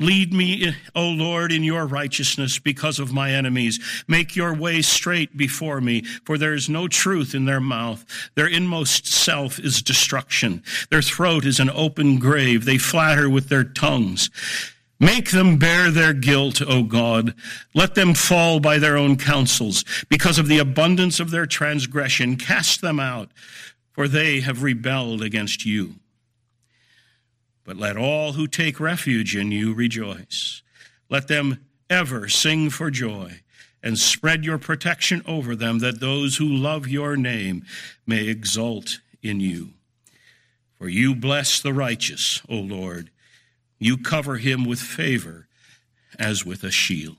Lead me, O Lord, in your righteousness because of my enemies. Make your way straight before me, for there is no truth in their mouth. Their inmost self is destruction. Their throat is an open grave. They flatter with their tongues. Make them bear their guilt, O God. Let them fall by their own counsels. Because of the abundance of their transgression, cast them out, for they have rebelled against you. But let all who take refuge in you rejoice. Let them ever sing for joy and spread your protection over them, that those who love your name may exult in you. For you bless the righteous, O Lord. You cover him with favor as with a shield.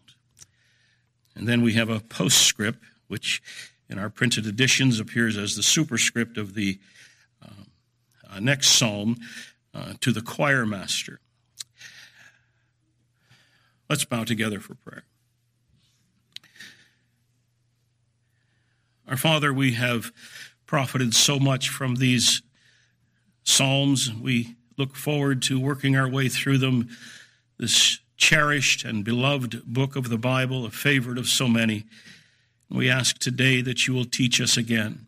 And then we have a postscript, which in our printed editions appears as the superscript of the uh, next psalm uh, to the choir master. Let's bow together for prayer. Our Father, we have profited so much from these Psalms. We look forward to working our way through them, this cherished and beloved book of the Bible, a favorite of so many. We ask today that you will teach us again.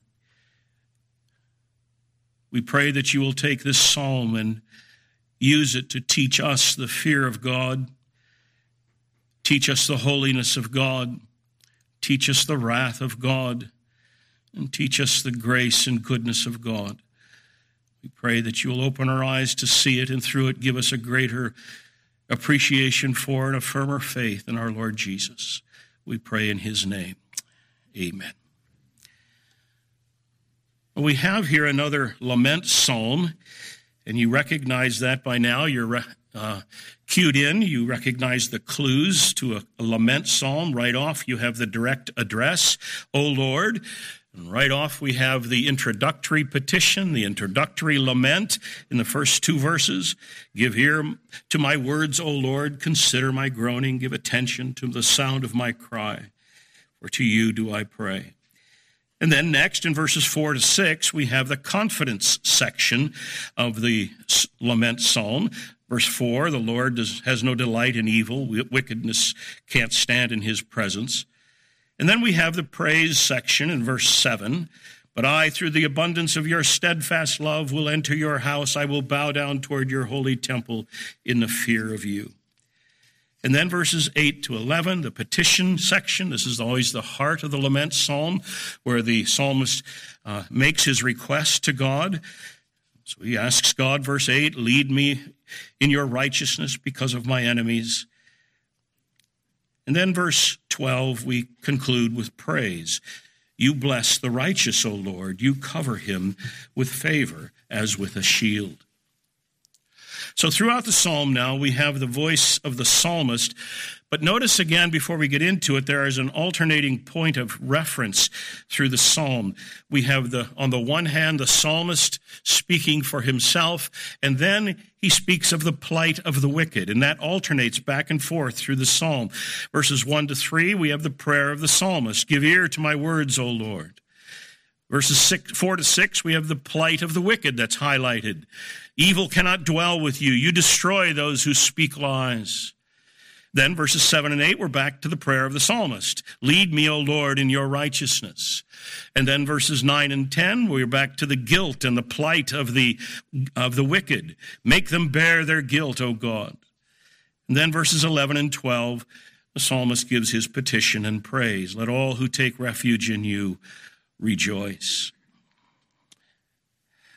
We pray that you will take this psalm and use it to teach us the fear of God, teach us the holiness of God, teach us the wrath of God, and teach us the grace and goodness of God. We pray that you will open our eyes to see it and through it give us a greater appreciation for and a firmer faith in our Lord Jesus. We pray in his name. Amen. We have here another lament psalm, and you recognize that by now. You're uh, cued in. You recognize the clues to a, a lament psalm. Right off, you have the direct address, O Lord. And right off, we have the introductory petition, the introductory lament in the first two verses. Give ear to my words, O Lord. Consider my groaning. Give attention to the sound of my cry. For to you do I pray. And then next in verses 4 to 6, we have the confidence section of the lament psalm. Verse 4 the Lord does, has no delight in evil, wickedness can't stand in his presence. And then we have the praise section in verse 7. But I, through the abundance of your steadfast love, will enter your house. I will bow down toward your holy temple in the fear of you. And then verses 8 to 11, the petition section. This is always the heart of the lament psalm, where the psalmist uh, makes his request to God. So he asks God, verse 8, lead me in your righteousness because of my enemies. And then verse 12, we conclude with praise. You bless the righteous, O Lord. You cover him with favor as with a shield. So throughout the psalm now, we have the voice of the psalmist. But notice again, before we get into it, there is an alternating point of reference through the psalm. We have the, on the one hand, the psalmist speaking for himself, and then he speaks of the plight of the wicked, and that alternates back and forth through the psalm. Verses one to three, we have the prayer of the psalmist. Give ear to my words, O Lord. Verses six, four to six, we have the plight of the wicked that's highlighted. Evil cannot dwell with you. You destroy those who speak lies. Then verses 7 and 8, we're back to the prayer of the psalmist. Lead me, O Lord, in your righteousness. And then verses 9 and 10, we're back to the guilt and the plight of the, of the wicked. Make them bear their guilt, O God. And then verses 11 and 12, the psalmist gives his petition and praise. Let all who take refuge in you rejoice.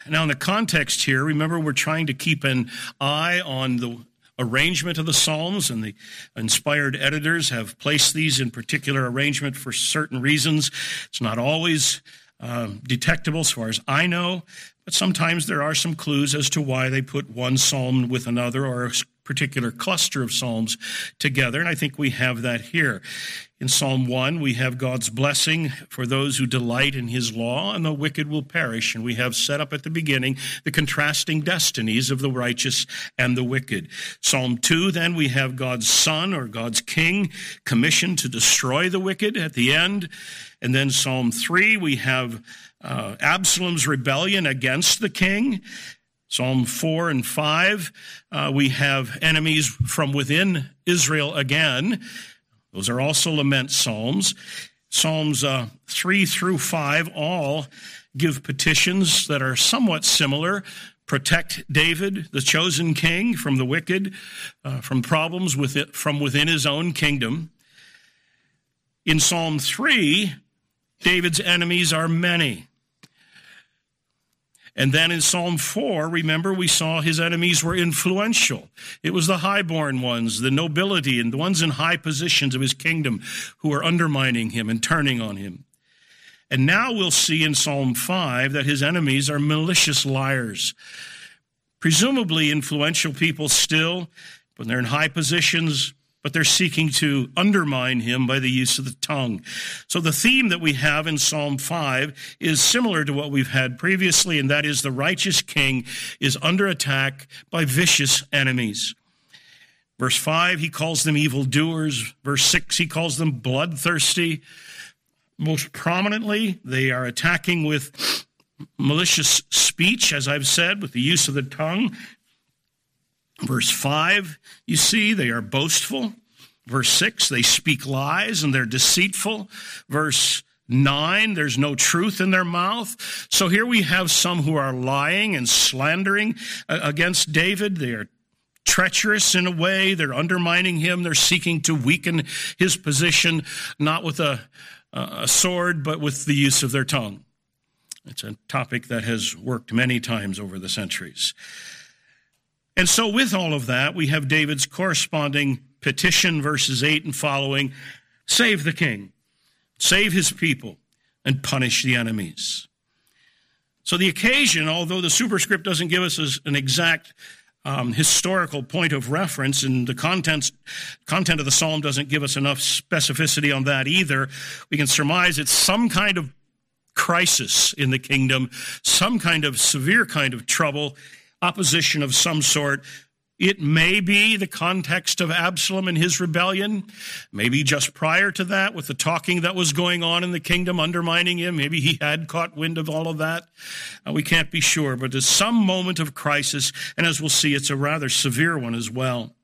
Now, in the context here, remember we're trying to keep an eye on the arrangement of the Psalms, and the inspired editors have placed these in particular arrangement for certain reasons. It's not always um, detectable as far as I know, but sometimes there are some clues as to why they put one psalm with another or particular cluster of Psalms together, and I think we have that here. In Psalm 1, we have God's blessing for those who delight in his law, and the wicked will perish. And we have set up at the beginning the contrasting destinies of the righteous and the wicked. Psalm 2, then, we have God's son or God's king commissioned to destroy the wicked at the end. And then Psalm 3, we have uh, Absalom's rebellion against the king. Psalm 4 and 5, uh, we have enemies from within Israel again. Those are also lament psalms. Psalms uh, 3 through 5 all give petitions that are somewhat similar. Protect David, the chosen king, from the wicked, uh, from problems with it, from within his own kingdom. In Psalm 3, David's enemies are many. And then in Psalm 4, remember, we saw his enemies were influential. It was the highborn ones, the nobility, and the ones in high positions of his kingdom who were undermining him and turning on him. And now we'll see in Psalm 5 that his enemies are malicious liars. Presumably influential people still, when they're in high positions, but they're seeking to undermine him by the use of the tongue. So the theme that we have in Psalm 5 is similar to what we've had previously, and that is the righteous king is under attack by vicious enemies. Verse 5, he calls them evildoers. Verse 6, he calls them bloodthirsty. Most prominently, they are attacking with malicious speech, as I've said, with the use of the tongue. Verse 5, you see, they are boastful. Verse 6, they speak lies and they're deceitful. Verse 9, there's no truth in their mouth. So here we have some who are lying and slandering uh, against David. They are treacherous in a way. They're undermining him. They're seeking to weaken his position, not with a, a sword, but with the use of their tongue. It's a topic that has worked many times over the centuries. And so, with all of that, we have David's corresponding petition, verses 8 and following save the king, save his people, and punish the enemies. So, the occasion, although the superscript doesn't give us an exact um, historical point of reference, and the contents, content of the psalm doesn't give us enough specificity on that either, we can surmise it's some kind of crisis in the kingdom, some kind of severe kind of trouble opposition of some sort. It may be the context of Absalom and his rebellion. Maybe just prior to that, with the talking that was going on in the kingdom undermining him. Maybe he had caught wind of all of that. Uh, we can't be sure, but there's some moment of crisis. And as we'll see, it's a rather severe one as well.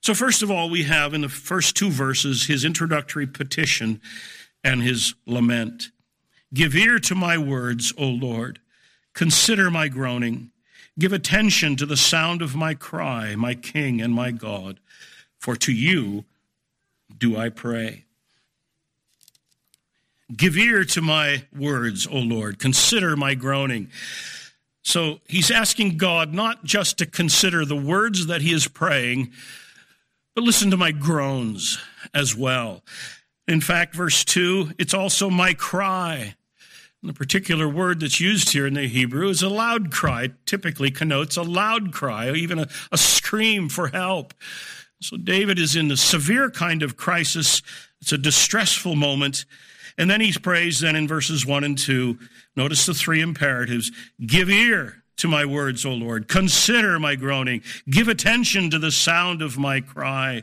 So, first of all, we have in the first two verses his introductory petition and his lament. Give ear to my words, O Lord. Consider my groaning. Give attention to the sound of my cry, my King and my God, for to you do I pray. Give ear to my words, O Lord. Consider my groaning. So he's asking God not just to consider the words that he is praying, but listen to my groans as well. In fact, verse 2, it's also my cry. The particular word that's used here in the Hebrew is a loud cry. Typically connotes a loud cry, even a, a scream for help. So David is in a severe kind of crisis. It's a distressful moment. And then he prays then in verses 1 and 2. Notice the three imperatives. Give ear to my words, O Lord. Consider my groaning. Give attention to the sound of my cry.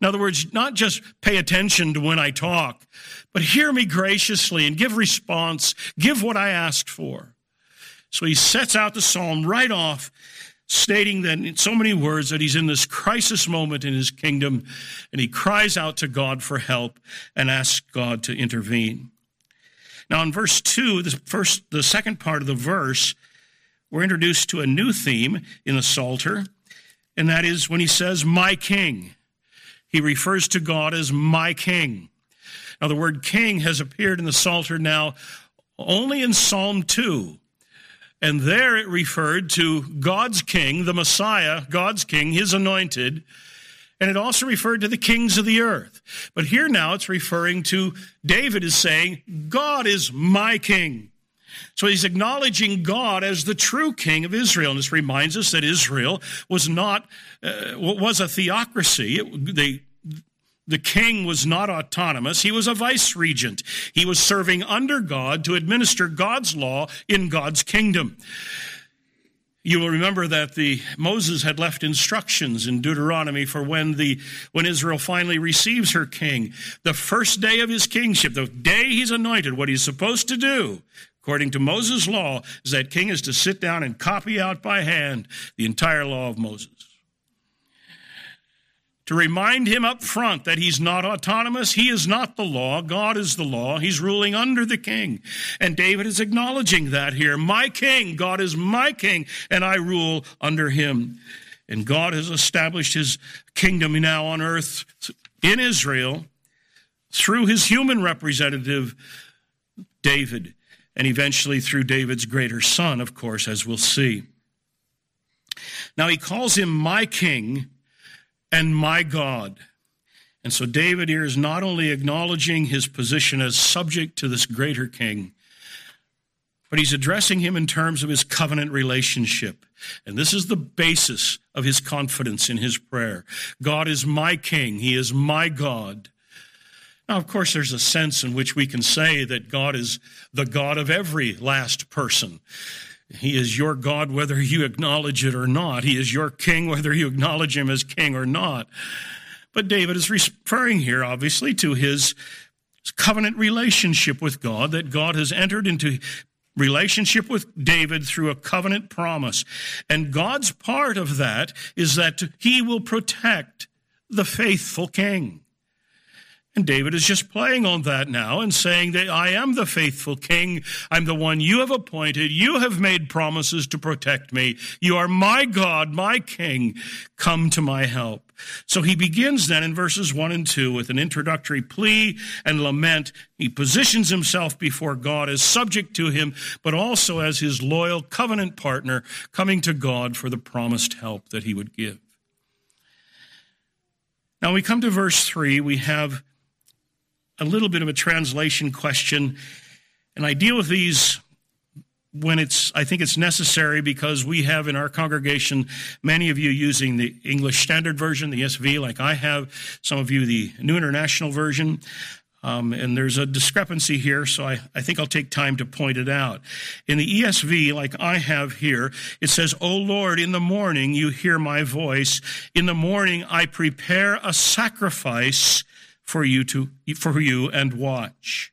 In other words, not just pay attention to when I talk, but hear me graciously and give response. Give what I asked for. So he sets out the psalm right off, stating that in so many words that he's in this crisis moment in his kingdom, and he cries out to God for help and asks God to intervene. Now, in verse 2, the, first, the second part of the verse, we're introduced to a new theme in the Psalter, and that is when he says, My King. He refers to God as my King. Now, the word king has appeared in the Psalter now only in Psalm 2. And there it referred to God's king, the Messiah, God's king, his anointed. And it also referred to the kings of the earth. But here now it's referring to David is saying, God is my king. So he's acknowledging God as the true king of Israel. And this reminds us that Israel was not, uh, was a theocracy. It, they, the king was not autonomous. He was a vice regent. He was serving under God to administer God's law in God's kingdom. You will remember that the Moses had left instructions in Deuteronomy for when the when Israel finally receives her king. The first day of his kingship, the day he's anointed, what he's supposed to do, according to Moses' law, is that king is to sit down and copy out by hand the entire law of Moses to remind him up front that he's not autonomous. He is not the law. God is the law. He's ruling under the king. And David is acknowledging that here. My king, God is my king, and I rule under him. And God has established his kingdom now on earth in Israel through his human representative, David, and eventually through David's greater son, of course, as we'll see. Now he calls him my king and my God. And so David here is not only acknowledging his position as subject to this greater king, but he's addressing him in terms of his covenant relationship. And this is the basis of his confidence in his prayer. God is my king. He is my God. Now, of course, there's a sense in which we can say that God is the God of every last person. He is your God whether you acknowledge it or not. He is your king whether you acknowledge him as king or not. But David is referring here, obviously, to his covenant relationship with God, that God has entered into relationship with David through a covenant promise. And God's part of that is that he will protect the faithful king. And David is just playing on that now and saying that I am the faithful king. I'm the one you have appointed. You have made promises to protect me. You are my God, my king. Come to my help. So he begins then in verses one and two with an introductory plea and lament. He positions himself before God as subject to him, but also as his loyal covenant partner coming to God for the promised help that he would give. Now we come to verse three. We have a little bit of a translation question, and I deal with these when it's I think it's necessary because we have in our congregation many of you using the English Standard Version, the ESV, like I have. Some of you the New International Version. Um, and there's a discrepancy here, so I, I think I'll take time to point it out. In the ESV, like I have here, it says, O Lord, in the morning you hear my voice. In the morning I prepare a sacrifice for you to for you and watch.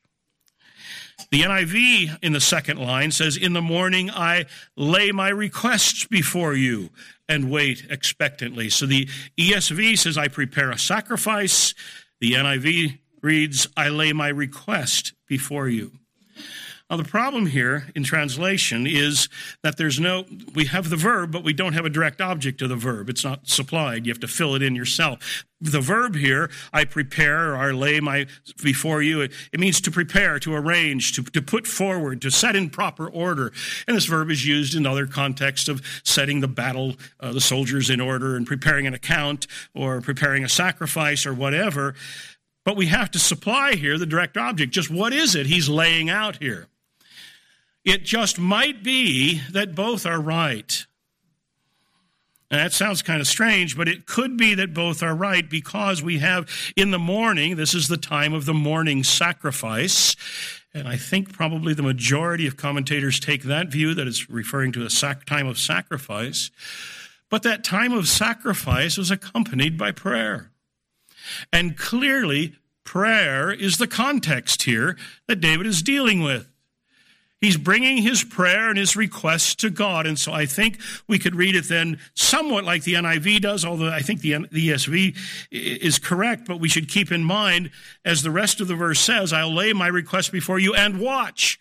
The NIV in the second line says, In the morning I lay my requests before you and wait expectantly. So the ESV says, I prepare a sacrifice. The NIV reads, I lay my request before you. Now, the problem here in translation is that there's no, we have the verb, but we don't have a direct object of the verb. It's not supplied. You have to fill it in yourself. The verb here, I prepare or I lay my before you, it, it means to prepare, to arrange, to, to put forward, to set in proper order. And this verb is used in other contexts of setting the battle, uh, the soldiers in order and preparing an account or preparing a sacrifice or whatever. But we have to supply here the direct object. Just what is it he's laying out here? It just might be that both are right. And that sounds kind of strange, but it could be that both are right because we have in the morning, this is the time of the morning sacrifice. And I think probably the majority of commentators take that view that it's referring to a sac- time of sacrifice. But that time of sacrifice was accompanied by prayer. And clearly, prayer is the context here that David is dealing with. He's bringing his prayer and his request to God. And so I think we could read it then somewhat like the NIV does, although I think the, ESV is correct. But we should keep in mind, as the rest of the verse says, I'll lay my request before you and watch.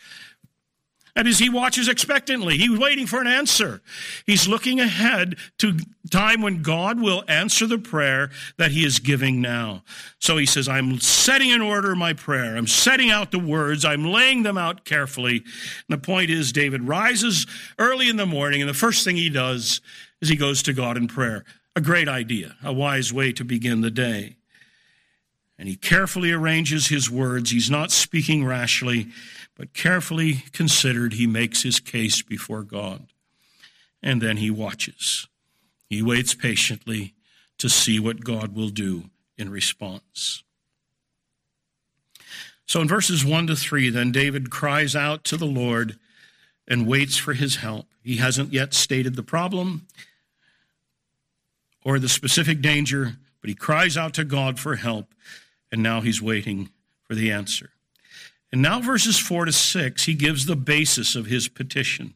That is, he watches expectantly. He's waiting for an answer. He's looking ahead to time when God will answer the prayer that he is giving now. So he says, I'm setting in order my prayer. I'm setting out the words. I'm laying them out carefully. And the point is, David rises early in the morning, and the first thing he does is he goes to God in prayer. A great idea, a wise way to begin the day. And he carefully arranges his words. He's not speaking rashly, but carefully considered, he makes his case before God. And then he watches. He waits patiently to see what God will do in response. So in verses 1 to 3, then David cries out to the Lord and waits for his help. He hasn't yet stated the problem or the specific danger, but he cries out to God for help, and now he's waiting for the answer. And now, verses 4 to 6, he gives the basis of his petition.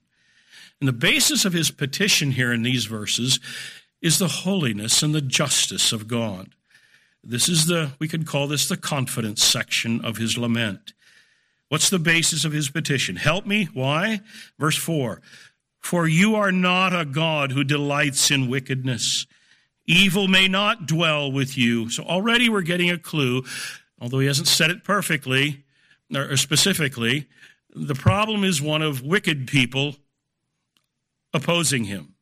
And the basis of his petition here in these verses is the holiness and the justice of God. This is the, we could call this the confidence section of his lament. What's the basis of his petition? Help me. Why? Verse 4 For you are not a God who delights in wickedness. Evil may not dwell with you. So already we're getting a clue, although he hasn't said it perfectly or specifically. The problem is one of wicked people opposing him.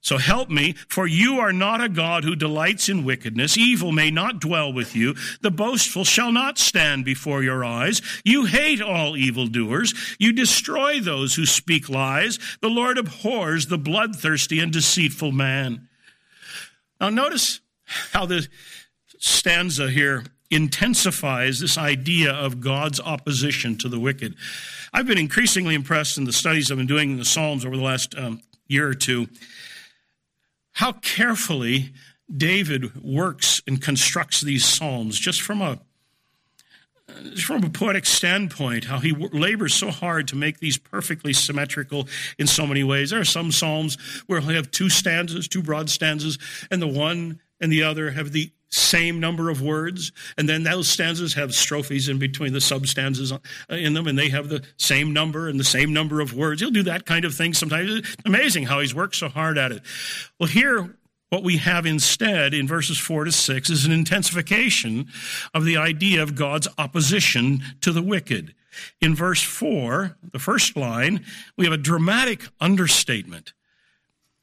So help me, for you are not a God who delights in wickedness. Evil may not dwell with you. The boastful shall not stand before your eyes. You hate all evildoers. You destroy those who speak lies. The Lord abhors the bloodthirsty and deceitful man. Now notice how the stanza here intensifies this idea of God's opposition to the wicked. I've been increasingly impressed in the studies I've been doing in the Psalms over the last um, year or two how carefully David works and constructs these psalms just from a from a poetic standpoint, how he labors so hard to make these perfectly symmetrical in so many ways. There are some psalms where he'll have two stanzas, two broad stanzas, and the one and the other have the same number of words, and then those stanzas have strophes in between the substanzas uh, in them, and they have the same number and the same number of words. He'll do that kind of thing sometimes. It's amazing how he's worked so hard at it. Well, here, what we have instead in verses 4 to 6 is an intensification of the idea of God's opposition to the wicked. In verse 4, the first line, we have a dramatic understatement.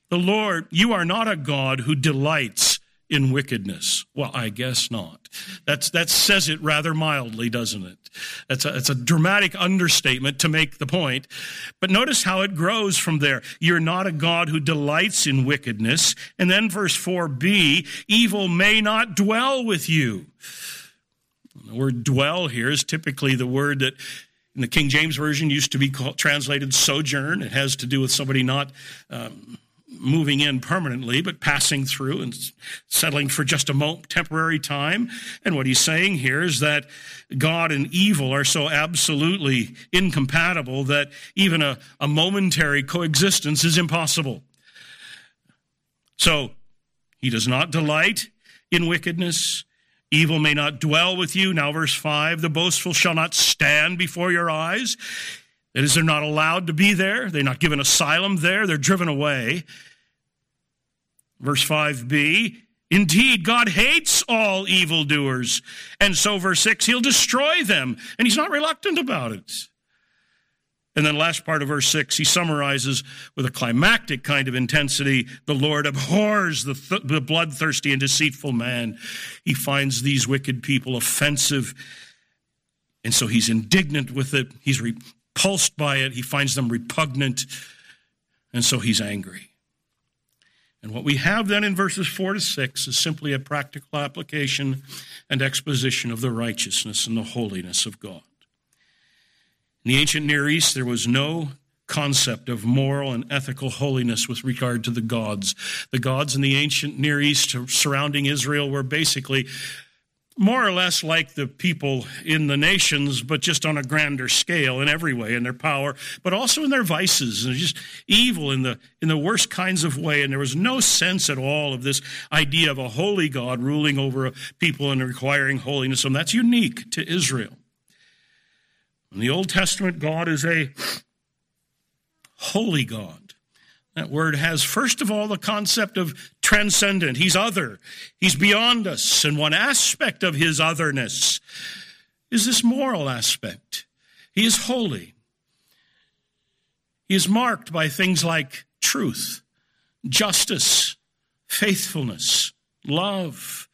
The Lord, you are not a God who delights in wickedness? Well, I guess not. That's, that says it rather mildly, doesn't it? That's a, it's a dramatic understatement to make the point. But notice how it grows from there. You're not a God who delights in wickedness. And then verse 4b, evil may not dwell with you. The word dwell here is typically the word that in the King James Version used to be called, translated sojourn. It has to do with somebody not um, moving in permanently, but passing through and settling for just a moment, temporary time. And what he's saying here is that God and evil are so absolutely incompatible that even a, a momentary coexistence is impossible. So he does not delight in wickedness. Evil may not dwell with you. Now, verse 5 the boastful shall not stand before your eyes. That is, they're not allowed to be there. They're not given asylum there. They're driven away. Verse 5b Indeed, God hates all evildoers. And so, verse 6, he'll destroy them. And he's not reluctant about it. And then, last part of verse 6, he summarizes with a climactic kind of intensity the Lord abhors the, th- the bloodthirsty and deceitful man. He finds these wicked people offensive. And so he's indignant with it. He's repulsed by it. He finds them repugnant. And so he's angry. And what we have then in verses 4 to 6 is simply a practical application and exposition of the righteousness and the holiness of God. In the ancient Near East, there was no concept of moral and ethical holiness with regard to the gods. The gods in the ancient Near East surrounding Israel were basically more or less like the people in the nations, but just on a grander scale in every way, in their power, but also in their vices, and just evil in the in the worst kinds of way. And there was no sense at all of this idea of a holy God ruling over people and requiring holiness. And that's unique to Israel. In the Old Testament, God is a holy God. That word has, first of all, the concept of transcendent. He's other. He's beyond us. And one aspect of his otherness is this moral aspect. He is holy. He is marked by things like truth, justice, faithfulness, love.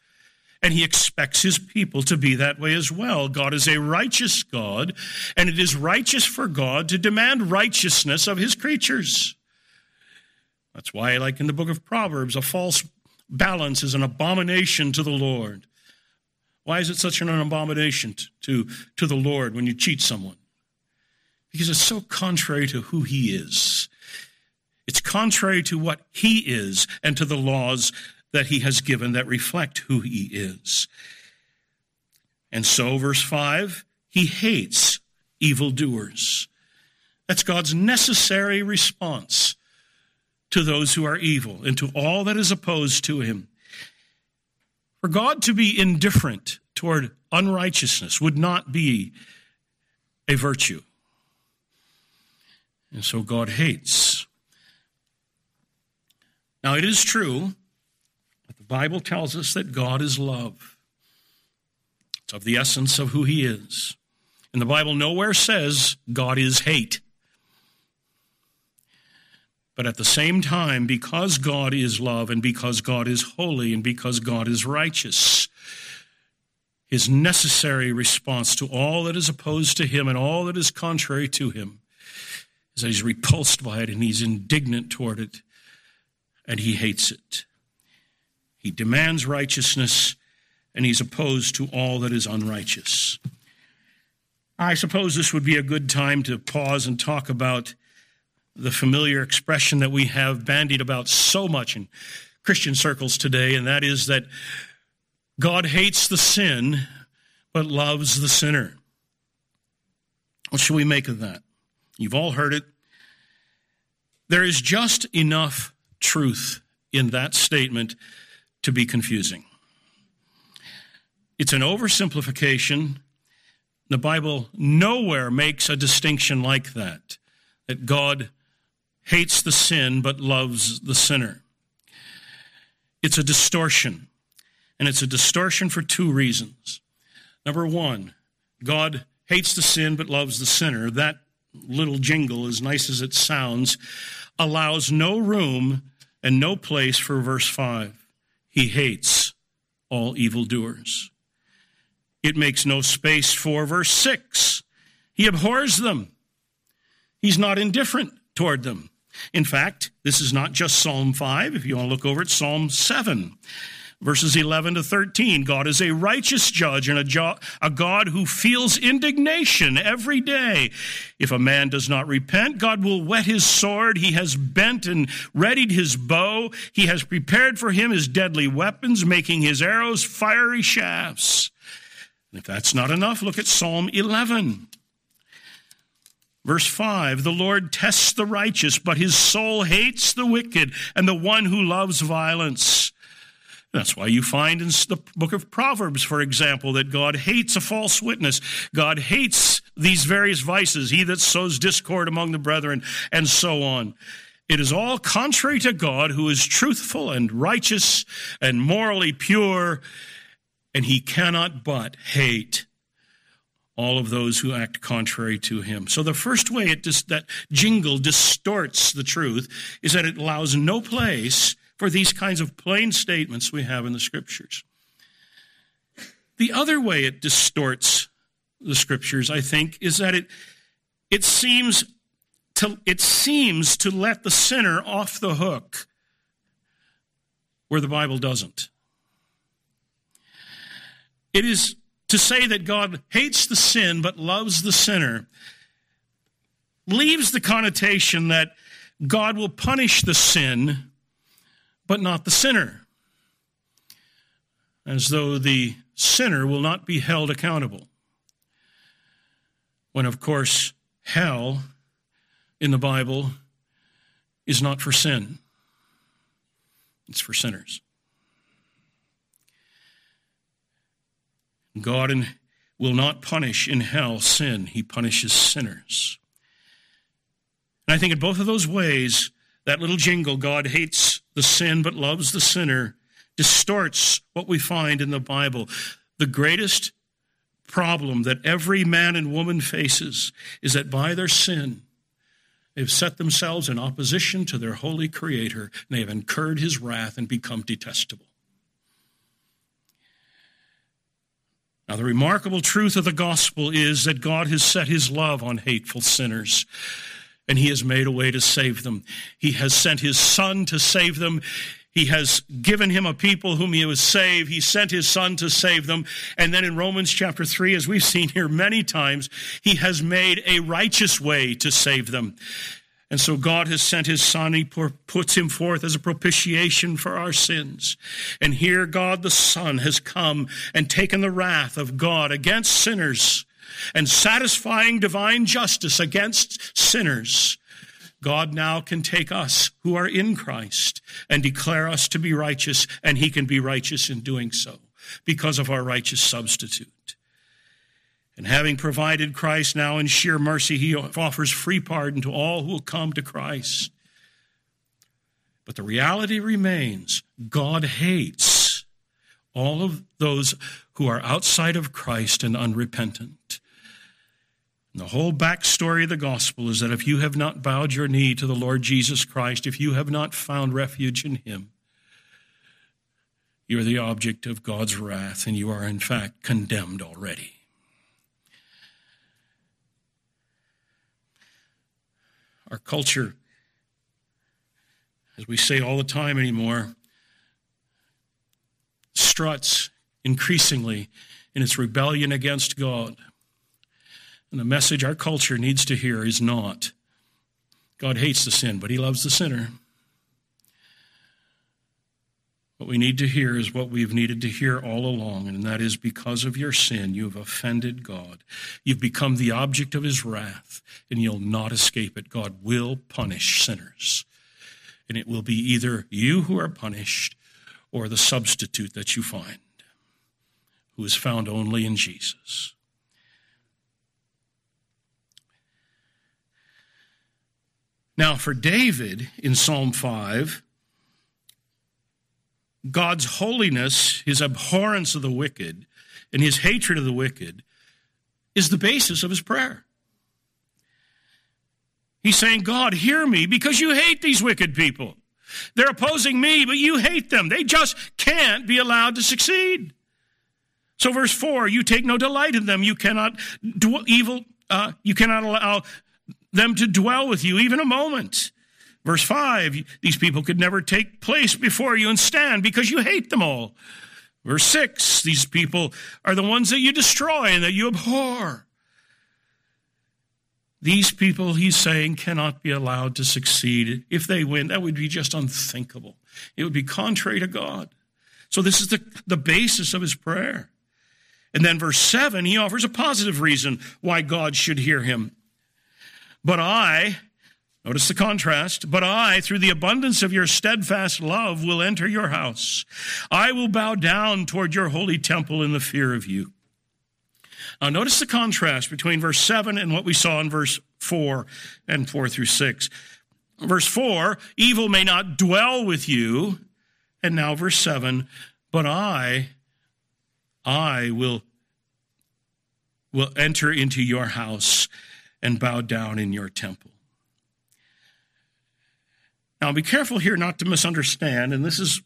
And he expects his people to be that way as well. God is a righteous God, and it is righteous for God to demand righteousness of his creatures. That's why, like in the book of Proverbs, a false balance is an abomination to the Lord. Why is it such an abomination to, to the Lord when you cheat someone? Because it's so contrary to who he is. It's contrary to what he is and to the laws that he has given that reflect who he is. And so, verse 5, he hates evildoers. That's God's necessary response to those who are evil and to all that is opposed to him. For God to be indifferent toward unrighteousness would not be a virtue. And so God hates. Now, it is true that the Bible tells us that God is love. It's of the essence of who He is. And the Bible nowhere says God is hate. But at the same time, because God is love and because God is holy and because God is righteous, his necessary response to all that is opposed to him and all that is contrary to him is that he's repulsed by it and he's indignant toward it and he hates it. He demands righteousness and he's opposed to all that is unrighteous. I suppose this would be a good time to pause and talk about the familiar expression that we have bandied about so much in Christian circles today, and that is that God hates the sin but loves the sinner. What should we make of that? You've all heard it. There is just enough truth in that statement to be confusing. It's an oversimplification. The Bible nowhere makes a distinction like that, that God hates the sin but loves the sinner. It's a distortion, and it's a distortion for two reasons. Number one, God hates the sin but loves the sinner. That little jingle, as nice as it sounds, allows no room and no place for verse 5. He hates all evildoers. It makes no space for verse 6. He abhors them. He's not indifferent toward them. In fact, this is not just Psalm 5. If you want to look over at Psalm 7, verses 11 to 13. God is a righteous judge and a, jo- a God who feels indignation every day. If a man does not repent, God will whet his sword. He has bent and readied his bow. He has prepared for him his deadly weapons, making his arrows fiery shafts. If that's not enough, look at Psalm 11. Verse 5 The Lord tests the righteous, but his soul hates the wicked and the one who loves violence. That's why you find in the book of Proverbs, for example, that God hates a false witness. God hates these various vices, he that sows discord among the brethren, and so on. It is all contrary to God, who is truthful and righteous and morally pure, and he cannot but hate all of those who act contrary to him. So the first way it dis- that jingle distorts the truth is that it allows no place for these kinds of plain statements we have in the scriptures. The other way it distorts the scriptures, I think, is that it it seems to it seems to let the sinner off the hook where the Bible doesn't. It is to say that God hates the sin but loves the sinner leaves the connotation that God will punish the sin but not the sinner, as though the sinner will not be held accountable. When, of course, hell in the Bible is not for sin, it's for sinners. God in, will not punish in hell sin, he punishes sinners. And I think in both of those ways, that little jingle, God hates the sin but loves the sinner, distorts what we find in the Bible. The greatest problem that every man and woman faces is that by their sin, they've set themselves in opposition to their holy Creator, and they have incurred his wrath and become detestable. Now, the remarkable truth of the gospel is that God has set his love on hateful sinners and he has made a way to save them. He has sent his son to save them. He has given him a people whom he was saved. He sent his son to save them. And then in Romans chapter 3, as we've seen here many times, he has made a righteous way to save them. And so God has sent his son. He puts him forth as a propitiation for our sins. And here God the Son has come and taken the wrath of God against sinners and satisfying divine justice against sinners. God now can take us who are in Christ and declare us to be righteous, and he can be righteous in doing so because of our righteous substitute. And having provided Christ now in sheer mercy, he offers free pardon to all who will come to Christ. But the reality remains God hates all of those who are outside of Christ and unrepentant. And the whole backstory of the gospel is that if you have not bowed your knee to the Lord Jesus Christ, if you have not found refuge in him, you are the object of God's wrath, and you are in fact condemned already. Our culture, as we say all the time anymore, struts increasingly in its rebellion against God. And the message our culture needs to hear is not God hates the sin, but he loves the sinner. What we need to hear is what we've needed to hear all along, and that is because of your sin, you have offended God. You've become the object of his wrath, and you'll not escape it. God will punish sinners. And it will be either you who are punished or the substitute that you find, who is found only in Jesus. Now, for David in Psalm 5, God's holiness, his abhorrence of the wicked, and his hatred of the wicked is the basis of his prayer. He's saying, God, hear me because you hate these wicked people. They're opposing me, but you hate them. They just can't be allowed to succeed. So, verse 4 you take no delight in them. You cannot do evil, uh, you cannot allow them to dwell with you even a moment. Verse 5 these people could never take place before you and stand because you hate them all. Verse 6 these people are the ones that you destroy and that you abhor. These people, he's saying, cannot be allowed to succeed. If they win, that would be just unthinkable. It would be contrary to God. So, this is the, the basis of his prayer. And then, verse 7, he offers a positive reason why God should hear him. But I, Notice the contrast. But I, through the abundance of your steadfast love, will enter your house. I will bow down toward your holy temple in the fear of you. Now, notice the contrast between verse 7 and what we saw in verse 4 and 4 through 6. Verse 4, evil may not dwell with you. And now verse 7, but I, I will, will enter into your house and bow down in your temple. Now, be careful here not to misunderstand, and this is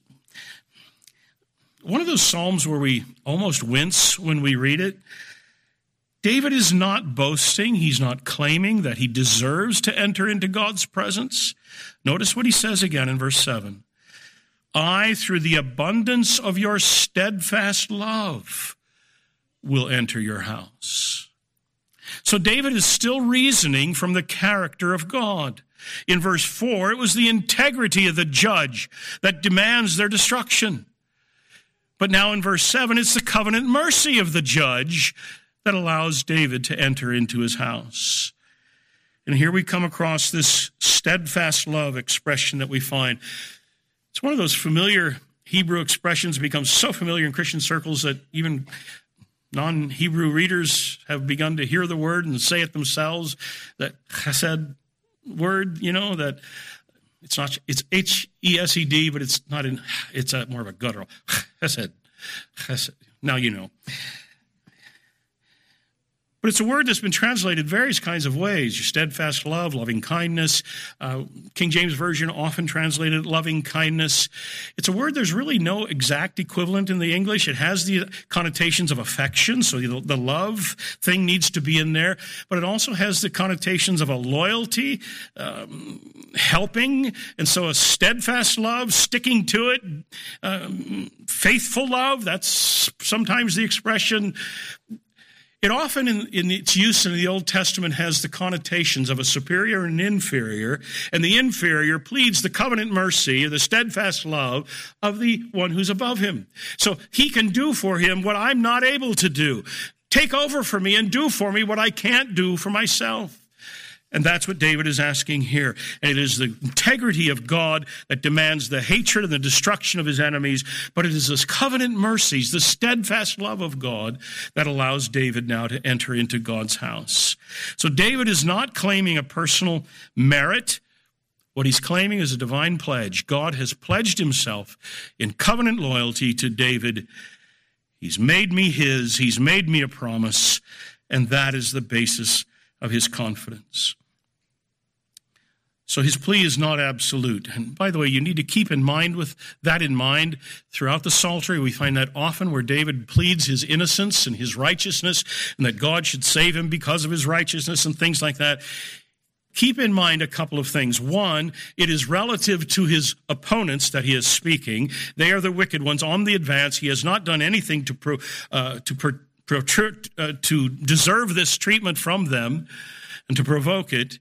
one of those Psalms where we almost wince when we read it. David is not boasting, he's not claiming that he deserves to enter into God's presence. Notice what he says again in verse 7 I, through the abundance of your steadfast love, will enter your house. So David is still reasoning from the character of God. In verse 4, it was the integrity of the judge that demands their destruction. But now in verse 7, it's the covenant mercy of the judge that allows David to enter into his house. And here we come across this steadfast love expression that we find. It's one of those familiar Hebrew expressions becomes so familiar in Christian circles that even non Hebrew readers have begun to hear the word and say it themselves that chesed word, you know, that it's not, it's H E S E D, but it's not in, it's a, more of a guttural. Chesed. Chesed. Now you know. But it's a word that's been translated various kinds of ways your steadfast love, loving kindness. Uh, King James Version often translated loving kindness. It's a word there's really no exact equivalent in the English. It has the connotations of affection, so the, the love thing needs to be in there, but it also has the connotations of a loyalty, um, helping, and so a steadfast love, sticking to it, um, faithful love. That's sometimes the expression it often, in, in, its use in the Old Testament, has the connotations of a superior and inferior, and the inferior pleads the covenant mercy, the steadfast love of the one who's above him. So he can do for him what I'm not able to do. Take over for me and do for me what I can't do for myself. And that's what David is asking here. And it is the integrity of God that demands the hatred and the destruction of his enemies, but it is his covenant mercies, the steadfast love of God that allows David now to enter into God's house. So David is not claiming a personal merit. What he's claiming is a divine pledge. God has pledged himself in covenant loyalty to David. He's made me his, he's made me a promise, and that is the basis of his confidence. So his plea is not absolute. And by the way, you need to keep in mind with that in mind throughout the Psaltery. We find that often where David pleads his innocence and his righteousness and that God should save him because of his righteousness and things like that. Keep in mind a couple of things. One, it is relative to his opponents that he is speaking. They are the wicked ones on the advance. He has not done anything to pro, uh, to pro, uh, to deserve this treatment from them and to provoke it.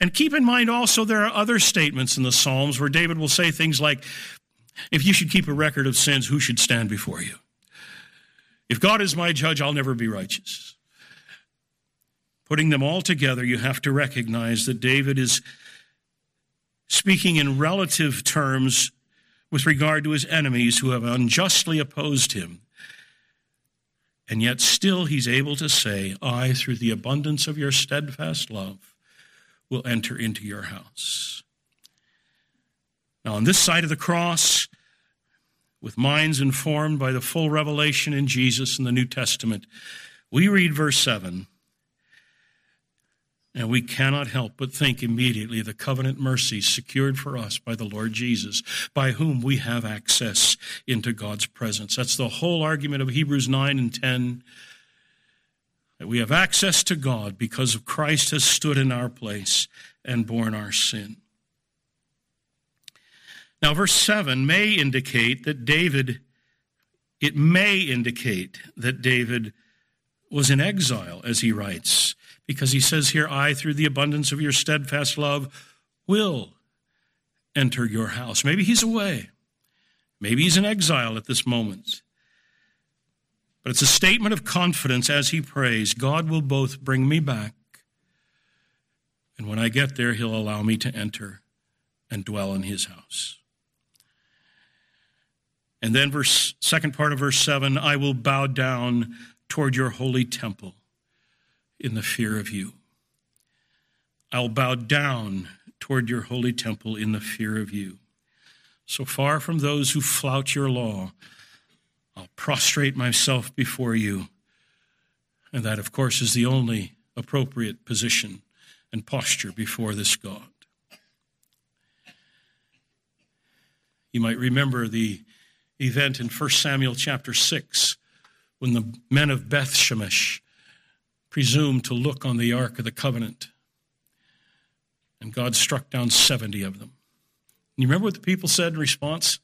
And keep in mind also, there are other statements in the Psalms where David will say things like, If you should keep a record of sins, who should stand before you? If God is my judge, I'll never be righteous. Putting them all together, you have to recognize that David is speaking in relative terms with regard to his enemies who have unjustly opposed him. And yet, still, he's able to say, I, through the abundance of your steadfast love, will enter into your house. Now, on this side of the cross, with minds informed by the full revelation in Jesus in the New Testament, we read verse 7, and we cannot help but think immediately of the covenant mercies secured for us by the Lord Jesus, by whom we have access into God's presence. That's the whole argument of Hebrews 9 and 10 that we have access to God because of Christ has stood in our place and borne our sin. Now, verse 7 may indicate that David, it may indicate that David was in exile, as he writes, because he says here, I, through the abundance of your steadfast love, will enter your house. Maybe he's away. Maybe he's in exile at this moment. But it's a statement of confidence as he prays God will both bring me back, and when I get there, he'll allow me to enter and dwell in his house. And then verse second part of verse 7, I will bow down toward your holy temple in the fear of you. I'll bow down toward your holy temple in the fear of you. So far from those who flout your law, I'll prostrate myself before you. And that, of course, is the only appropriate position and posture before this God. You might remember the event in 1 Samuel chapter 6 when the men of Beth Shemesh presumed to look on the Ark of the Covenant. And God struck down 70 of them. You remember what the people said in response?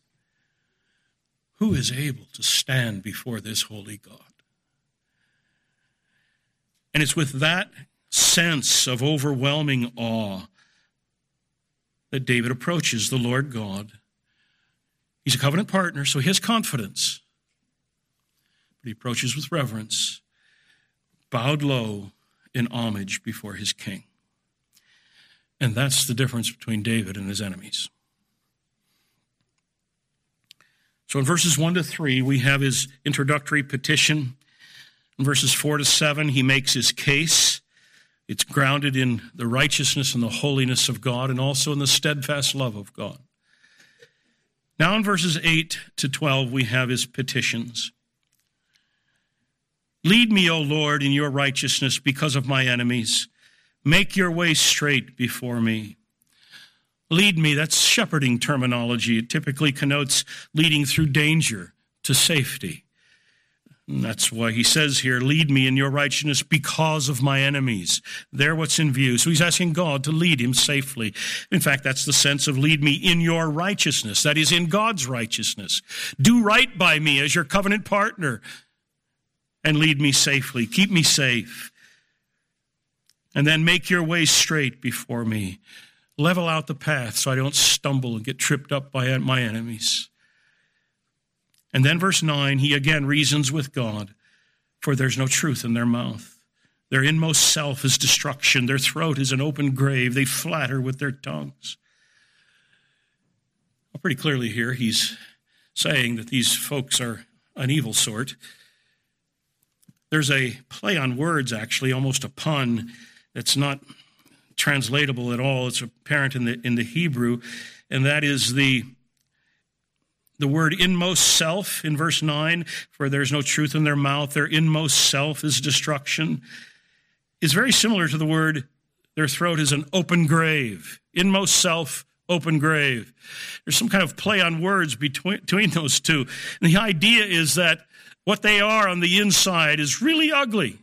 Who is able to stand before this holy God? And it's with that sense of overwhelming awe that David approaches the Lord God. He's a covenant partner, so he has confidence. But he approaches with reverence, bowed low in homage before his king. And that's the difference between David and his enemies. So in verses 1 to 3, we have his introductory petition. In verses 4 to 7, he makes his case. It's grounded in the righteousness and the holiness of God and also in the steadfast love of God. Now in verses 8 to 12, we have his petitions. Lead me, O Lord, in your righteousness because of my enemies. Make your way straight before me. Lead me, that's shepherding terminology. It typically connotes leading through danger to safety. And that's why he says here, lead me in your righteousness because of my enemies. They're what's in view. So he's asking God to lead him safely. In fact, that's the sense of lead me in your righteousness. That is in God's righteousness. Do right by me as your covenant partner and lead me safely. Keep me safe. And then make your way straight before me. Level out the path so I don't stumble and get tripped up by my enemies. And then, verse 9, he again reasons with God, for there's no truth in their mouth. Their inmost self is destruction. Their throat is an open grave. They flatter with their tongues. Well, pretty clearly here, he's saying that these folks are an evil sort. There's a play on words, actually, almost a pun that's not translatable at all. It's apparent in the, in the Hebrew, and that is the the word inmost self in verse 9, for there's no truth in their mouth, their inmost self is destruction, is very similar to the word their throat is an open grave. Inmost self, open grave. There's some kind of play on words between, between those two. And the idea is that what they are on the inside is really ugly.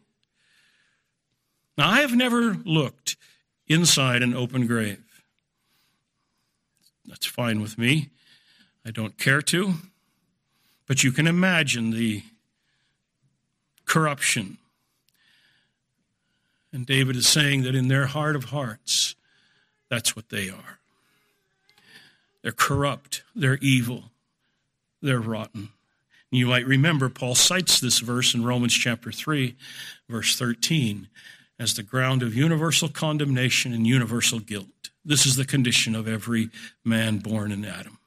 Now, I have never looked inside an open grave. That's fine with me. I don't care to, but you can imagine the corruption. And David is saying that in their heart of hearts, that's what they are. They're corrupt, they're evil, they're rotten. You might remember Paul cites this verse in Romans chapter 3, verse 13, as the ground of universal condemnation and universal guilt. This is the condition of every man born in Adam.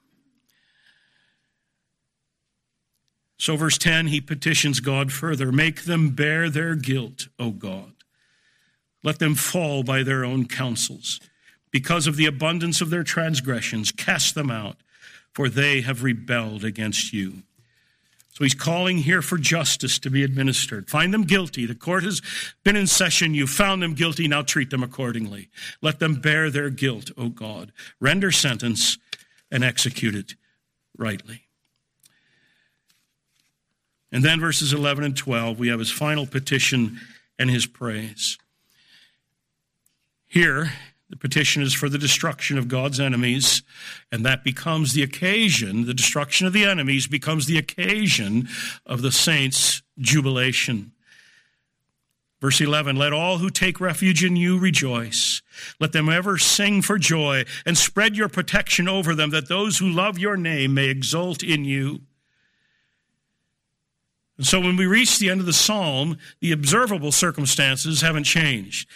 So, verse 10, he petitions God further Make them bear their guilt, O God. Let them fall by their own counsels. Because of the abundance of their transgressions, cast them out, for they have rebelled against you. So he's calling here for justice to be administered. Find them guilty. The court has been in session. You found them guilty. Now treat them accordingly. Let them bear their guilt, O God. Render sentence and execute it rightly. And then verses 11 and 12, we have his final petition and his praise. Here, the petition is for the destruction of God's enemies, and that becomes the occasion, the destruction of the enemies becomes the occasion of the saints' jubilation. Verse 11, let all who take refuge in you rejoice. Let them ever sing for joy and spread your protection over them that those who love your name may exult in you. And so when we reach the end of the psalm, the observable circumstances haven't changed.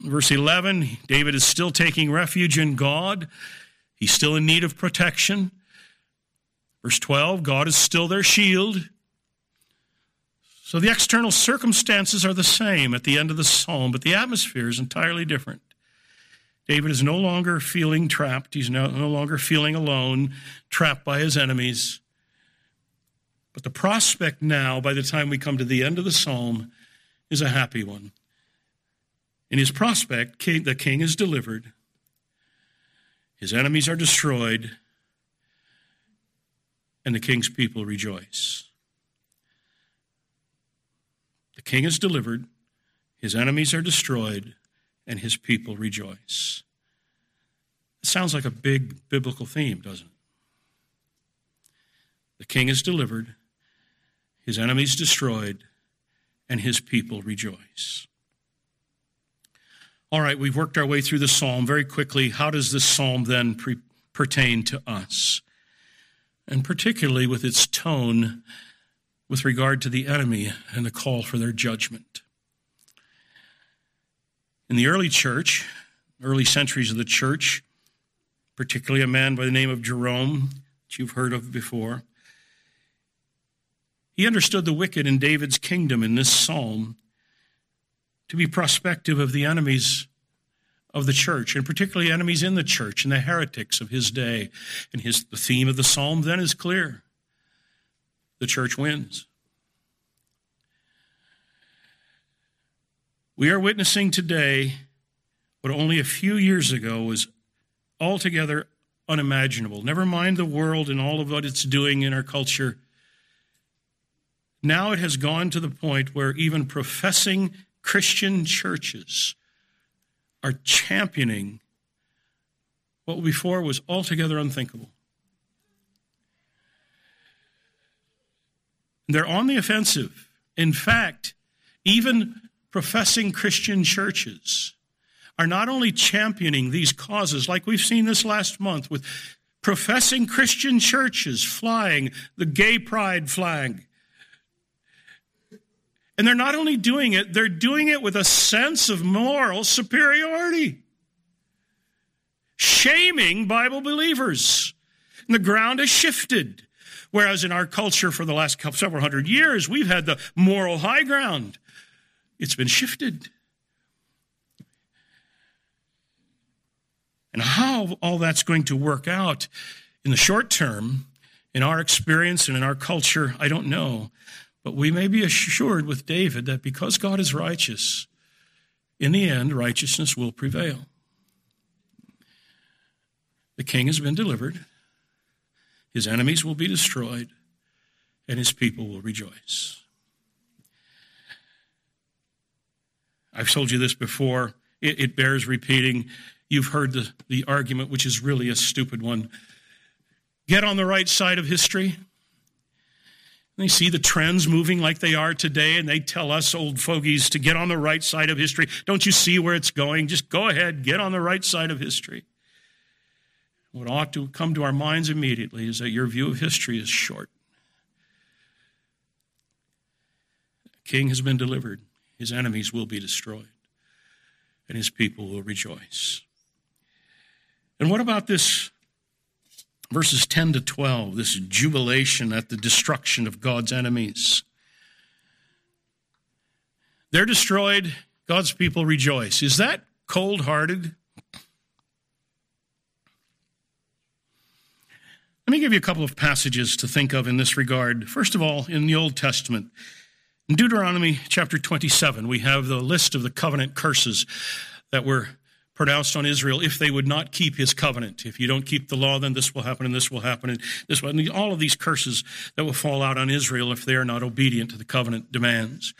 Verse 11, David is still taking refuge in God. He's still in need of protection. Verse 12, God is still their shield. So the external circumstances are the same at the end of the psalm, but the atmosphere is entirely different. David is no longer feeling trapped. He's no, no longer feeling alone, trapped by his enemies. But the prospect now, by the time we come to the end of the psalm, is a happy one. In his prospect, king, the king is delivered, his enemies are destroyed, and the king's people rejoice. The king is delivered, his enemies are destroyed, and his people rejoice. It sounds like a big biblical theme, doesn't it? The king is delivered, his enemies destroyed, and his people rejoice. All right, we've worked our way through the psalm very quickly. How does this psalm then pre- pertain to us? And particularly with its tone with regard to the enemy and the call for their judgment. In the early church, early centuries of the church, particularly a man by the name of Jerome, that you've heard of before, he understood the wicked in David's kingdom in this psalm to be prospective of the enemies of the church, and particularly enemies in the church and the heretics of his day. And his, the theme of the psalm then is clear the church wins. We are witnessing today what only a few years ago was altogether unimaginable. Never mind the world and all of what it's doing in our culture. Now it has gone to the point where even professing Christian churches are championing what before was altogether unthinkable. They're on the offensive. In fact, even professing Christian churches are not only championing these causes, like we've seen this last month with professing Christian churches flying the gay pride flag. And they're not only doing it, they're doing it with a sense of moral superiority, shaming Bible believers. And the ground has shifted. Whereas in our culture for the last several hundred years, we've had the moral high ground. It's been shifted. And how all that's going to work out in the short term, in our experience and in our culture, I don't know. But we may be assured with David that because God is righteous, in the end, righteousness will prevail. The king has been delivered, his enemies will be destroyed, and his people will rejoice. I've told you this before, it, it bears repeating. You've heard the, the argument, which is really a stupid one. Get on the right side of history. They see the trends moving like they are today, and they tell us old fogies to get on the right side of history. Don't you see where it's going? Just go ahead, get on the right side of history. What ought to come to our minds immediately is that your view of history is short. The king has been delivered, his enemies will be destroyed, and his people will rejoice. And what about this verses 10 to 12, this jubilation at the destruction of God's enemies? They're destroyed, God's people rejoice. Is that cold hearted? Let me give you a couple of passages to think of in this regard. First of all, in the Old Testament, in Deuteronomy chapter 27, we have the list of the covenant curses that were pronounced on Israel if they would not keep his covenant. If you don't keep the law, then this will happen and this will happen and this will, and all of these curses that will fall out on Israel if they are not obedient to the covenant demands.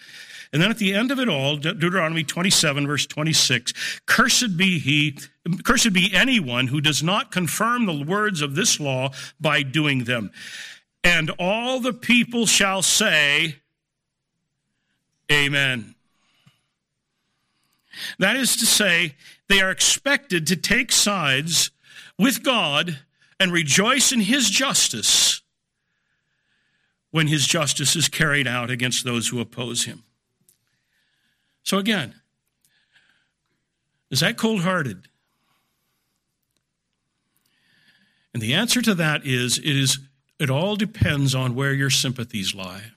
And then at the end of it all, Deuteronomy 27 verse 26, cursed be he, cursed be anyone who does not confirm the words of this law by doing them. And all the people shall say, Amen. That is to say, they are expected to take sides with God and rejoice in His justice when His justice is carried out against those who oppose Him. So, again, is that cold hearted? And the answer to that is it is it all depends on where your sympathies lie.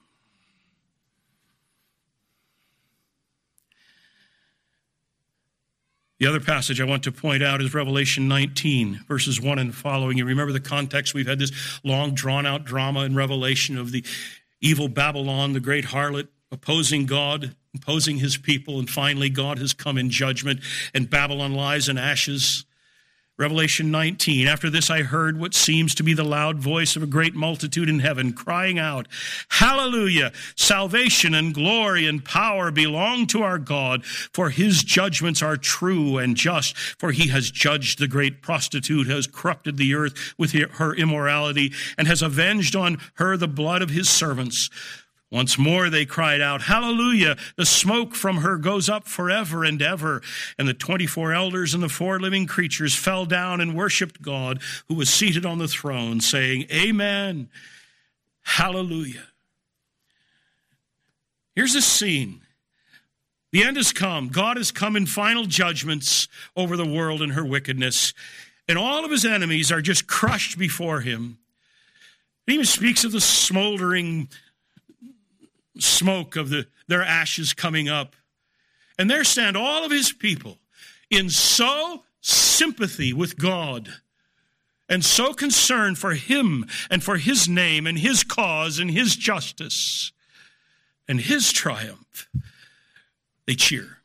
The other passage I want to point out is Revelation 19, verses 1 and following. You remember the context? We've had this long, drawn out drama in Revelation of the evil Babylon, the great harlot, opposing God, opposing his people, and finally God has come in judgment, and Babylon lies in ashes. Revelation 19. After this, I heard what seems to be the loud voice of a great multitude in heaven crying out, Hallelujah! Salvation and glory and power belong to our God, for his judgments are true and just, for he has judged the great prostitute, has corrupted the earth with her immorality, and has avenged on her the blood of his servants. Once more they cried out, Hallelujah! The smoke from her goes up forever and ever. And the 24 elders and the four living creatures fell down and worshiped God who was seated on the throne, saying, Amen. Hallelujah. Here's a scene. The end has come. God has come in final judgments over the world and her wickedness. And all of his enemies are just crushed before him. He even speaks of the smoldering smoke of the, their ashes coming up. And there stand all of his people in so sympathy with God and so concerned for him and for his name and his cause and his justice and his triumph, they cheer.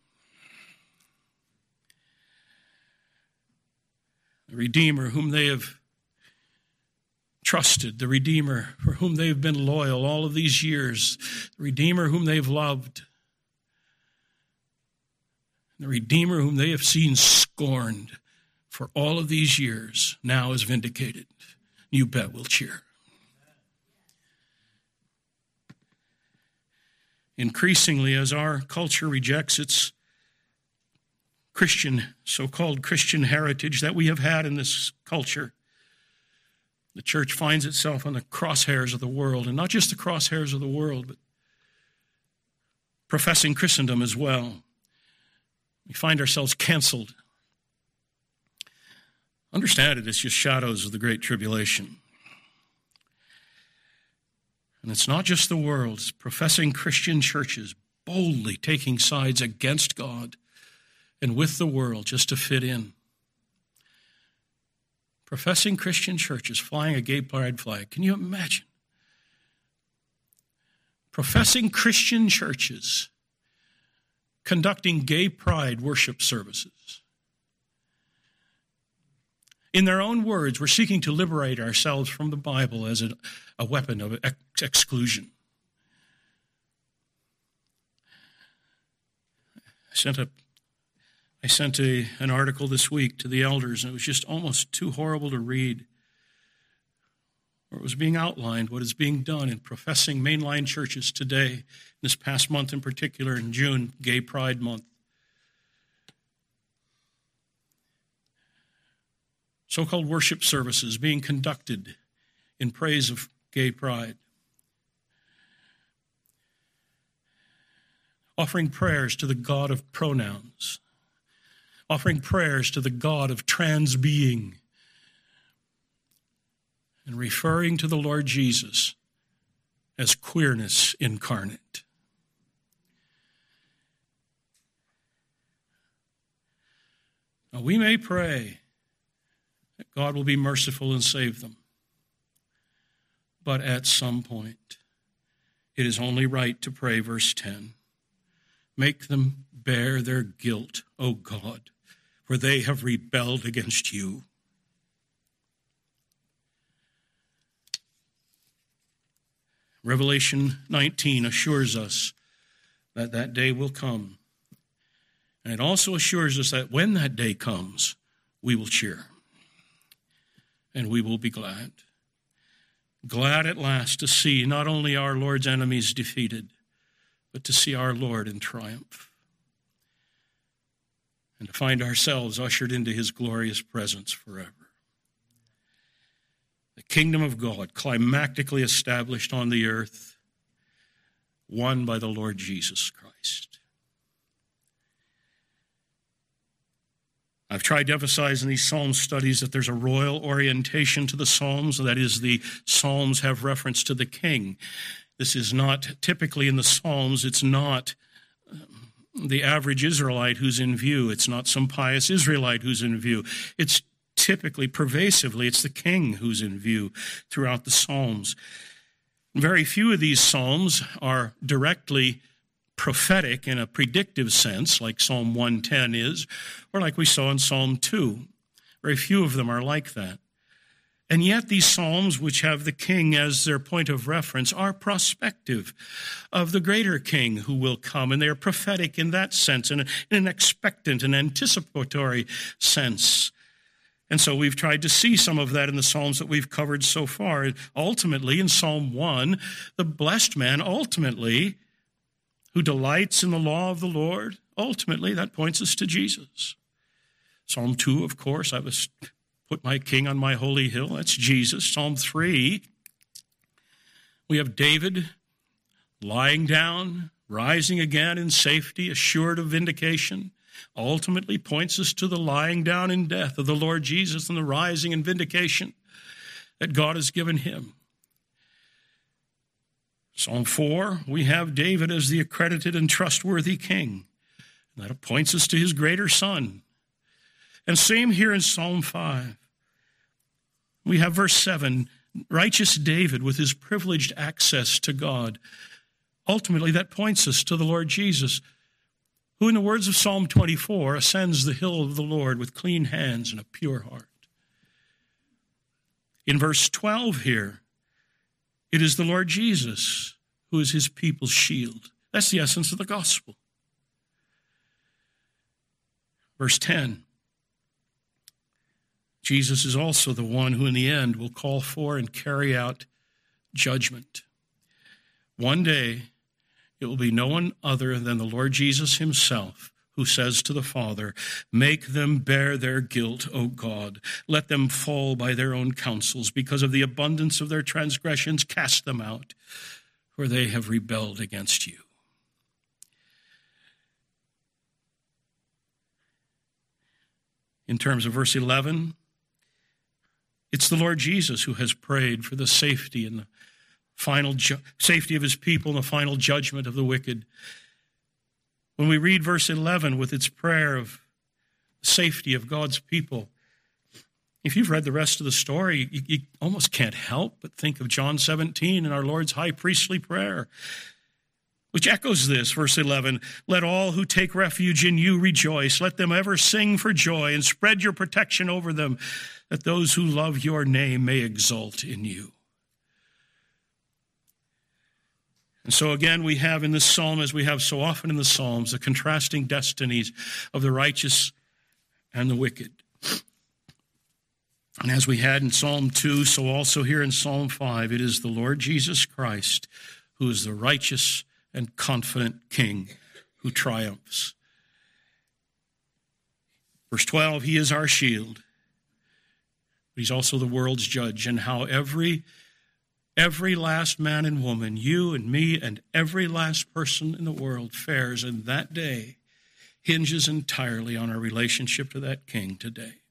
The Redeemer, whom they have trusted, the Redeemer for whom they've been loyal all of these years, the Redeemer whom they've loved, the Redeemer whom they have seen scorned for all of these years now is vindicated. You bet we'll cheer. Increasingly, as our culture rejects its Christian, so called Christian heritage that we have had in this culture, the church finds itself on the crosshairs of the world, and not just the crosshairs of the world, but professing Christendom as well. We find ourselves canceled. Understand it, it's just shadows of the Great Tribulation. And it's not just the world, it's professing Christian churches boldly taking sides against God and with the world just to fit in professing Christian churches flying a gay pride flag. Can you imagine? Professing Christian churches conducting gay pride worship services. In their own words, we're seeking to liberate ourselves from the Bible as a, a weapon of ex- exclusion. I sent a I sent a, an article this week to the elders, and it was just almost too horrible to read. Where it was being outlined what is being done in professing mainline churches today, this past month in particular, in June, Gay Pride Month. So called worship services being conducted in praise of gay pride. Offering prayers to the God of pronouns offering prayers to the God of trans being and referring to the Lord Jesus as queerness incarnate. Now, we may pray that God will be merciful and save them, but at some point, it is only right to pray, verse 10 make them bear their guilt, O God for they have rebelled against you. Revelation 19 assures us that that day will come. And it also assures us that when that day comes, we will cheer and we will be glad. Glad at last to see not only our Lord's enemies defeated, but to see our Lord in triumph and to find ourselves ushered into his glorious presence forever. The kingdom of God, climactically established on the earth, won by the Lord Jesus Christ. I've tried to emphasize in these Psalm studies that there's a royal orientation to the Psalms, that is, the Psalms have reference to the king. This is not typically in the Psalms, it's not um, the average Israelite who's in view. It's not some pious Israelite who's in view. It's typically, pervasively, it's the king who's in view throughout the Psalms. Very few of these Psalms are directly prophetic in a predictive sense, like Psalm 110 is, or like we saw in Psalm 2. Very few of them are like that. And yet, these Psalms, which have the king as their point of reference, are prospective of the greater king who will come. And they are prophetic in that sense, in, an expectant and anticipatory sense. And so we've tried to see some of that in the Psalms that we've covered so far. Ultimately, in Psalm 1, the blessed man, ultimately, who delights in the law of the Lord, ultimately, that points us to Jesus. Psalm 2, of course, I was Put my king on my holy hill. That's Jesus. Psalm 3. We have David lying down, rising again in safety, assured of vindication. Ultimately points us to the lying down in death of the Lord Jesus and the rising and vindication that God has given him. Psalm 4, we have David as the accredited and trustworthy king. And that points us to his greater son, and same here in Psalm 5. We have verse 7 righteous David with his privileged access to God. Ultimately, that points us to the Lord Jesus, who, in the words of Psalm 24, ascends the hill of the Lord with clean hands and a pure heart. In verse 12 here, it is the Lord Jesus who is his people's shield. That's the essence of the gospel. Verse 10 Jesus is also the one who, in the end, will call for and carry out judgment. One day, it will be no one other than the Lord Jesus himself who says to the Father, Make them bear their guilt, O God. Let them fall by their own counsels. Because of the abundance of their transgressions, cast them out, for they have rebelled against you. In terms of verse 11, it's the Lord Jesus who has prayed for the safety and the final ju- safety of his people and the final judgment of the wicked. When we read verse 11 with its prayer of safety of God's people, if you've read the rest of the story, you, you, almost can't help but think of John 17 and our Lord's high priestly prayer, which echoes this, verse 11 Let all who take refuge in you rejoice. Let them ever sing for joy and spread your protection over them, that those who love your name may exult in you. And so again, we have in this psalm, as we have so often in the Psalms, the contrasting destinies of the righteous and the wicked. And as we had in Psalm 2, so also here in Psalm 5, it is the Lord Jesus Christ who is the righteous and confident King who triumphs. Verse 12, He is our shield, but He's also the world's judge, and how every every last man and woman, you and me, and every last person in the world fares in that day hinges entirely on our relationship to that King today.